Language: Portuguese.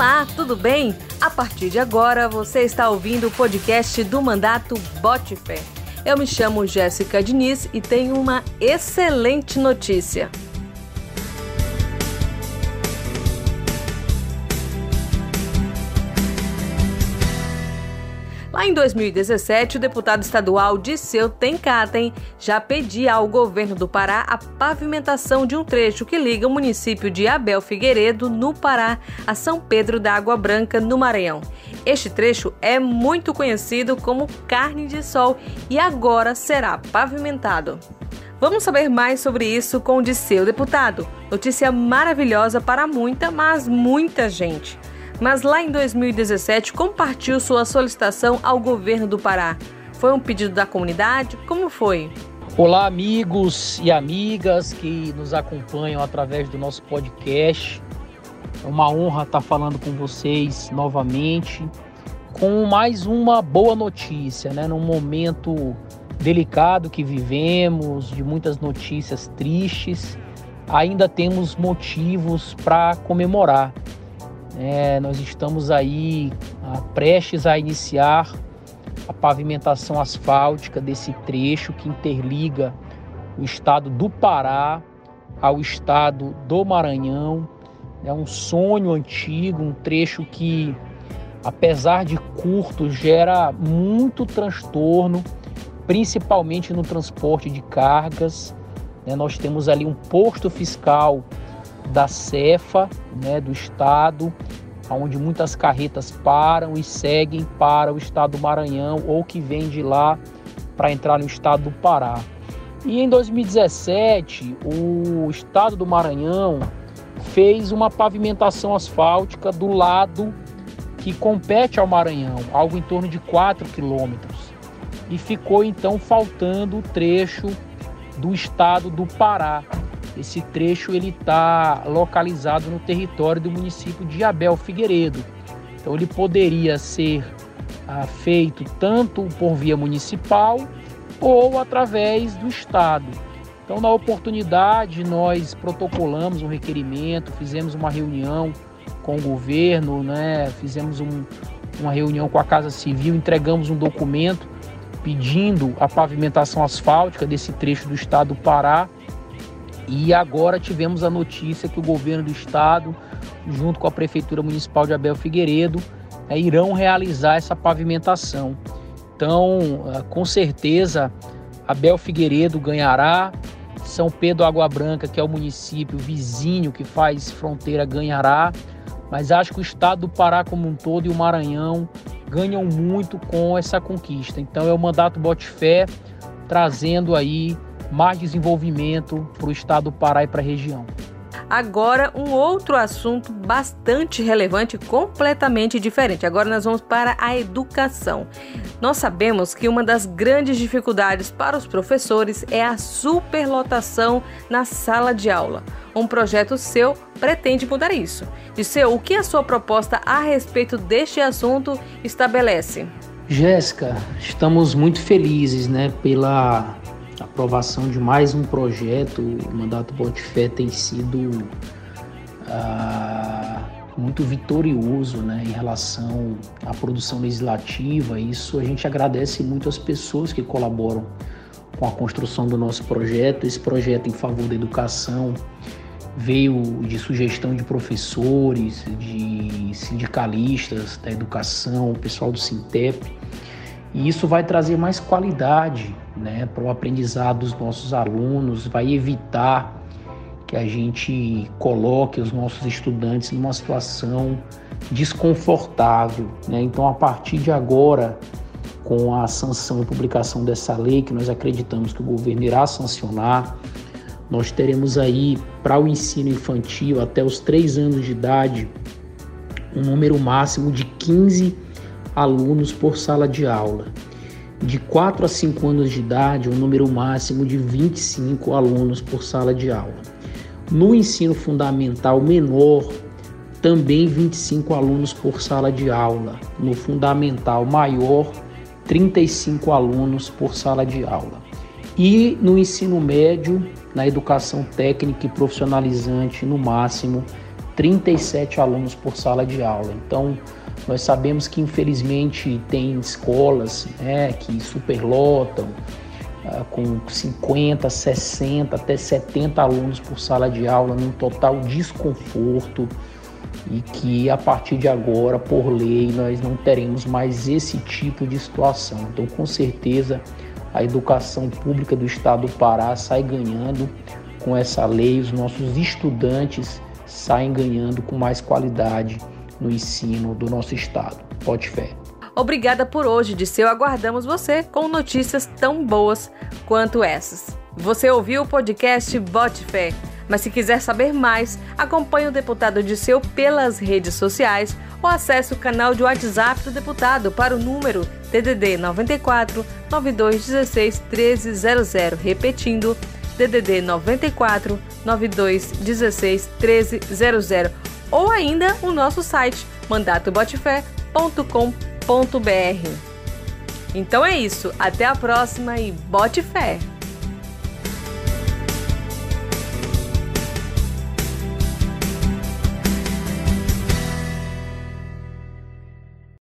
Olá, tudo bem? A partir de agora você está ouvindo o podcast do Mandato Bote Fé. Eu me chamo Jéssica Diniz e tenho uma excelente notícia. Lá em 2017, o deputado estadual Disseu Tenkaten já pedia ao governo do Pará a pavimentação de um trecho que liga o município de Abel Figueiredo, no Pará, a São Pedro da Água Branca, no Maranhão. Este trecho é muito conhecido como Carne de Sol e agora será pavimentado. Vamos saber mais sobre isso com o Disseu, deputado. Notícia maravilhosa para muita, mas muita gente mas lá em 2017 compartilhou sua solicitação ao governo do Pará. Foi um pedido da comunidade? Como foi? Olá, amigos e amigas que nos acompanham através do nosso podcast. É uma honra estar falando com vocês novamente com mais uma boa notícia, né? Num momento delicado que vivemos, de muitas notícias tristes, ainda temos motivos para comemorar. É, nós estamos aí ah, prestes a iniciar a pavimentação asfáltica desse trecho que interliga o estado do Pará ao estado do Maranhão. É um sonho antigo, um trecho que, apesar de curto, gera muito transtorno, principalmente no transporte de cargas. Né? Nós temos ali um posto fiscal da Cefa, né, do estado, onde muitas carretas param e seguem para o estado do Maranhão ou que vêm de lá para entrar no estado do Pará. E em 2017, o estado do Maranhão fez uma pavimentação asfáltica do lado que compete ao Maranhão, algo em torno de 4 quilômetros. E ficou então faltando o trecho do estado do Pará, esse trecho ele está localizado no território do município de Abel Figueiredo. Então ele poderia ser ah, feito tanto por via municipal ou através do estado. Então na oportunidade nós protocolamos um requerimento, fizemos uma reunião com o governo, né? Fizemos um, uma reunião com a Casa Civil, entregamos um documento pedindo a pavimentação asfáltica desse trecho do estado do Pará e agora tivemos a notícia que o governo do estado, junto com a prefeitura municipal de Abel Figueiredo, é, irão realizar essa pavimentação. Então, é, com certeza, Abel Figueiredo ganhará, São Pedro Água Branca, que é o município vizinho que faz fronteira, ganhará. Mas acho que o estado do Pará como um todo e o Maranhão ganham muito com essa conquista. Então é o mandato Bote Fé trazendo aí mais desenvolvimento para o estado do Pará e para a região. Agora, um outro assunto bastante relevante, completamente diferente. Agora nós vamos para a educação. Nós sabemos que uma das grandes dificuldades para os professores é a superlotação na sala de aula. Um projeto seu pretende mudar isso. Disseu, o que a sua proposta a respeito deste assunto estabelece? Jéssica, estamos muito felizes né, pela aprovação de mais um projeto. O mandato Botifé tem sido ah, muito vitorioso né, em relação à produção legislativa. Isso a gente agradece muito às pessoas que colaboram com a construção do nosso projeto. Esse projeto em favor da educação veio de sugestão de professores, de sindicalistas da educação, pessoal do Sintep e isso vai trazer mais qualidade né, para o aprendizado dos nossos alunos, vai evitar que a gente coloque os nossos estudantes numa situação desconfortável. Né? Então, a partir de agora, com a sanção e publicação dessa lei, que nós acreditamos que o governo irá sancionar, nós teremos aí para o ensino infantil até os 3 anos de idade um número máximo de 15 alunos por sala de aula. De 4 a 5 anos de idade, um número máximo de 25 alunos por sala de aula. No ensino fundamental menor, também 25 alunos por sala de aula. No fundamental maior, 35 alunos por sala de aula. E no ensino médio, na educação técnica e profissionalizante, no máximo 37 alunos por sala de aula. Então, nós sabemos que infelizmente tem escolas né, que superlotam, ah, com 50, 60, até 70 alunos por sala de aula, num total desconforto, e que a partir de agora, por lei, nós não teremos mais esse tipo de situação. Então, com certeza, a educação pública do estado do Pará sai ganhando com essa lei, os nossos estudantes saem ganhando com mais qualidade no ensino do nosso estado. Pode fé. Obrigada por hoje, Disseu. Aguardamos você com notícias tão boas quanto essas. Você ouviu o podcast Bote Fé, mas se quiser saber mais, acompanhe o deputado Disseu pelas redes sociais ou acesse o canal de WhatsApp do deputado para o número DDD 94 9216 1300, repetindo DDD 94 9216 1300 ou ainda o nosso site mandatobotefé.com.br. Então é isso, até a próxima e bote fé!